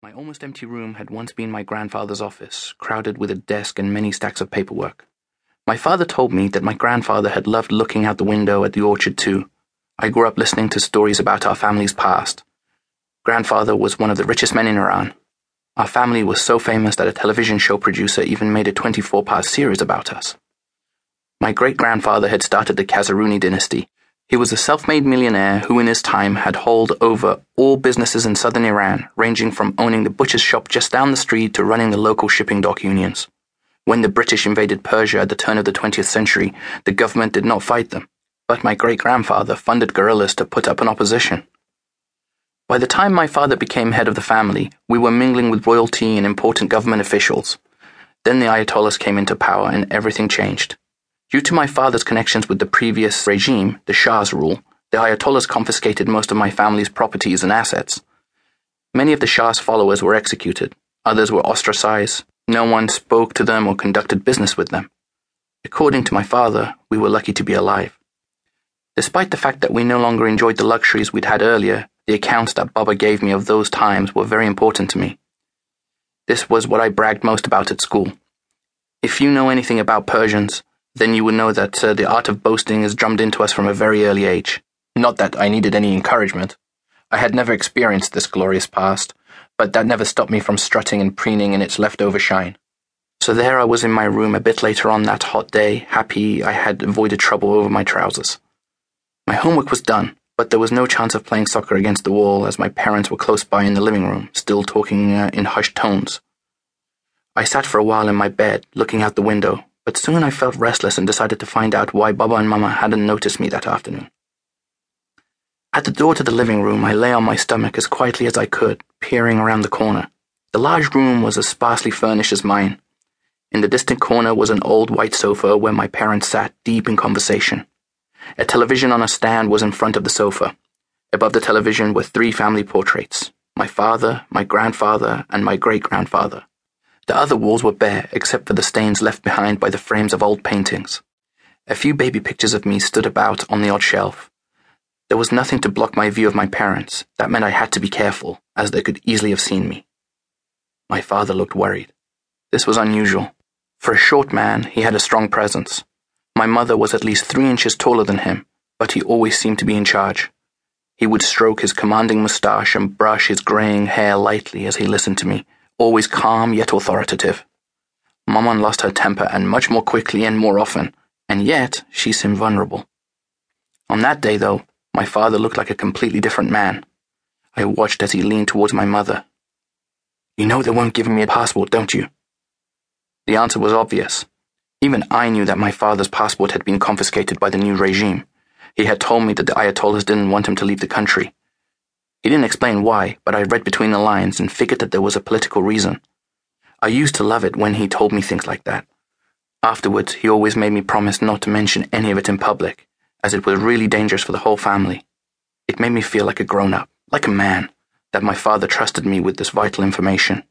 My almost empty room had once been my grandfather's office, crowded with a desk and many stacks of paperwork. My father told me that my grandfather had loved looking out the window at the orchard too. I grew up listening to stories about our family's past. Grandfather was one of the richest men in Iran. Our family was so famous that a television show producer even made a 24 part series about us. My great grandfather had started the Kazerooni dynasty, he was a self made millionaire who, in his time, had hauled over all businesses in southern Iran, ranging from owning the butcher's shop just down the street to running the local shipping dock unions. When the British invaded Persia at the turn of the 20th century, the government did not fight them, but my great grandfather funded guerrillas to put up an opposition. By the time my father became head of the family, we were mingling with royalty and important government officials. Then the Ayatollahs came into power and everything changed. Due to my father's connections with the previous regime, the Shah's rule, the Ayatollahs confiscated most of my family's properties and assets. Many of the Shah's followers were executed, others were ostracized, no one spoke to them or conducted business with them. According to my father, we were lucky to be alive. Despite the fact that we no longer enjoyed the luxuries we'd had earlier, the accounts that Baba gave me of those times were very important to me. This was what I bragged most about at school. If you know anything about Persians, then you would know that uh, the art of boasting is drummed into us from a very early age. Not that I needed any encouragement. I had never experienced this glorious past, but that never stopped me from strutting and preening in its leftover shine. So there I was in my room a bit later on that hot day, happy I had avoided trouble over my trousers. My homework was done, but there was no chance of playing soccer against the wall as my parents were close by in the living room, still talking uh, in hushed tones. I sat for a while in my bed, looking out the window, but soon I felt restless and decided to find out why Baba and Mama hadn't noticed me that afternoon. At the door to the living room, I lay on my stomach as quietly as I could, peering around the corner. The large room was as sparsely furnished as mine. In the distant corner was an old white sofa where my parents sat deep in conversation. A television on a stand was in front of the sofa. Above the television were three family portraits my father, my grandfather, and my great grandfather. The other walls were bare except for the stains left behind by the frames of old paintings. A few baby pictures of me stood about on the odd shelf. There was nothing to block my view of my parents. That meant I had to be careful, as they could easily have seen me. My father looked worried. This was unusual. For a short man, he had a strong presence. My mother was at least three inches taller than him, but he always seemed to be in charge. He would stroke his commanding moustache and brush his graying hair lightly as he listened to me always calm yet authoritative. Maman lost her temper and much more quickly and more often, and yet she seemed vulnerable. On that day, though, my father looked like a completely different man. I watched as he leaned towards my mother. You know they won't give me a passport, don't you? The answer was obvious. Even I knew that my father's passport had been confiscated by the new regime. He had told me that the Ayatollahs didn't want him to leave the country, he didn't explain why, but I read between the lines and figured that there was a political reason. I used to love it when he told me things like that. Afterwards, he always made me promise not to mention any of it in public, as it was really dangerous for the whole family. It made me feel like a grown up, like a man, that my father trusted me with this vital information.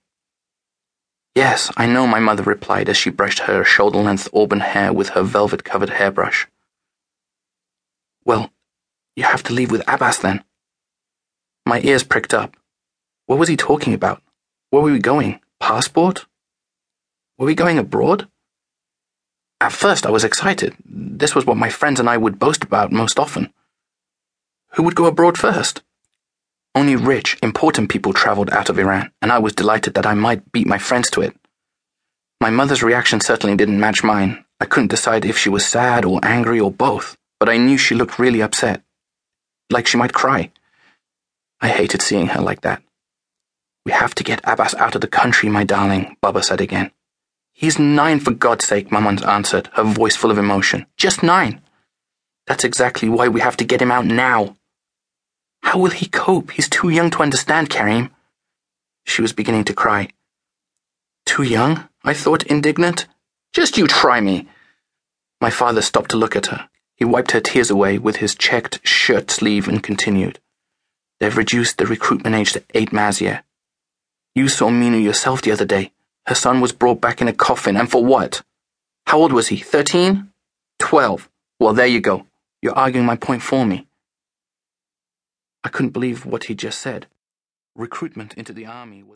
Yes, I know, my mother replied as she brushed her shoulder length auburn hair with her velvet covered hairbrush. Well, you have to leave with Abbas then. My ears pricked up. What was he talking about? Where were we going? Passport? Were we going abroad? At first, I was excited. This was what my friends and I would boast about most often. Who would go abroad first? Only rich, important people traveled out of Iran, and I was delighted that I might beat my friends to it. My mother's reaction certainly didn't match mine. I couldn't decide if she was sad or angry or both, but I knew she looked really upset. Like she might cry. I hated seeing her like that. We have to get Abbas out of the country, my darling, Baba said again. He's nine, for God's sake, Maman answered, her voice full of emotion. Just nine. That's exactly why we have to get him out now. How will he cope? He's too young to understand, Karim. She was beginning to cry. Too young? I thought, indignant. Just you try me. My father stopped to look at her. He wiped her tears away with his checked shirt sleeve and continued. They've reduced the recruitment age to eight Mazia. You saw Minu yourself the other day. Her son was brought back in a coffin, and for what? How old was he? Thirteen? Twelve. Well, there you go. You're arguing my point for me. I couldn't believe what he just said. Recruitment into the army was.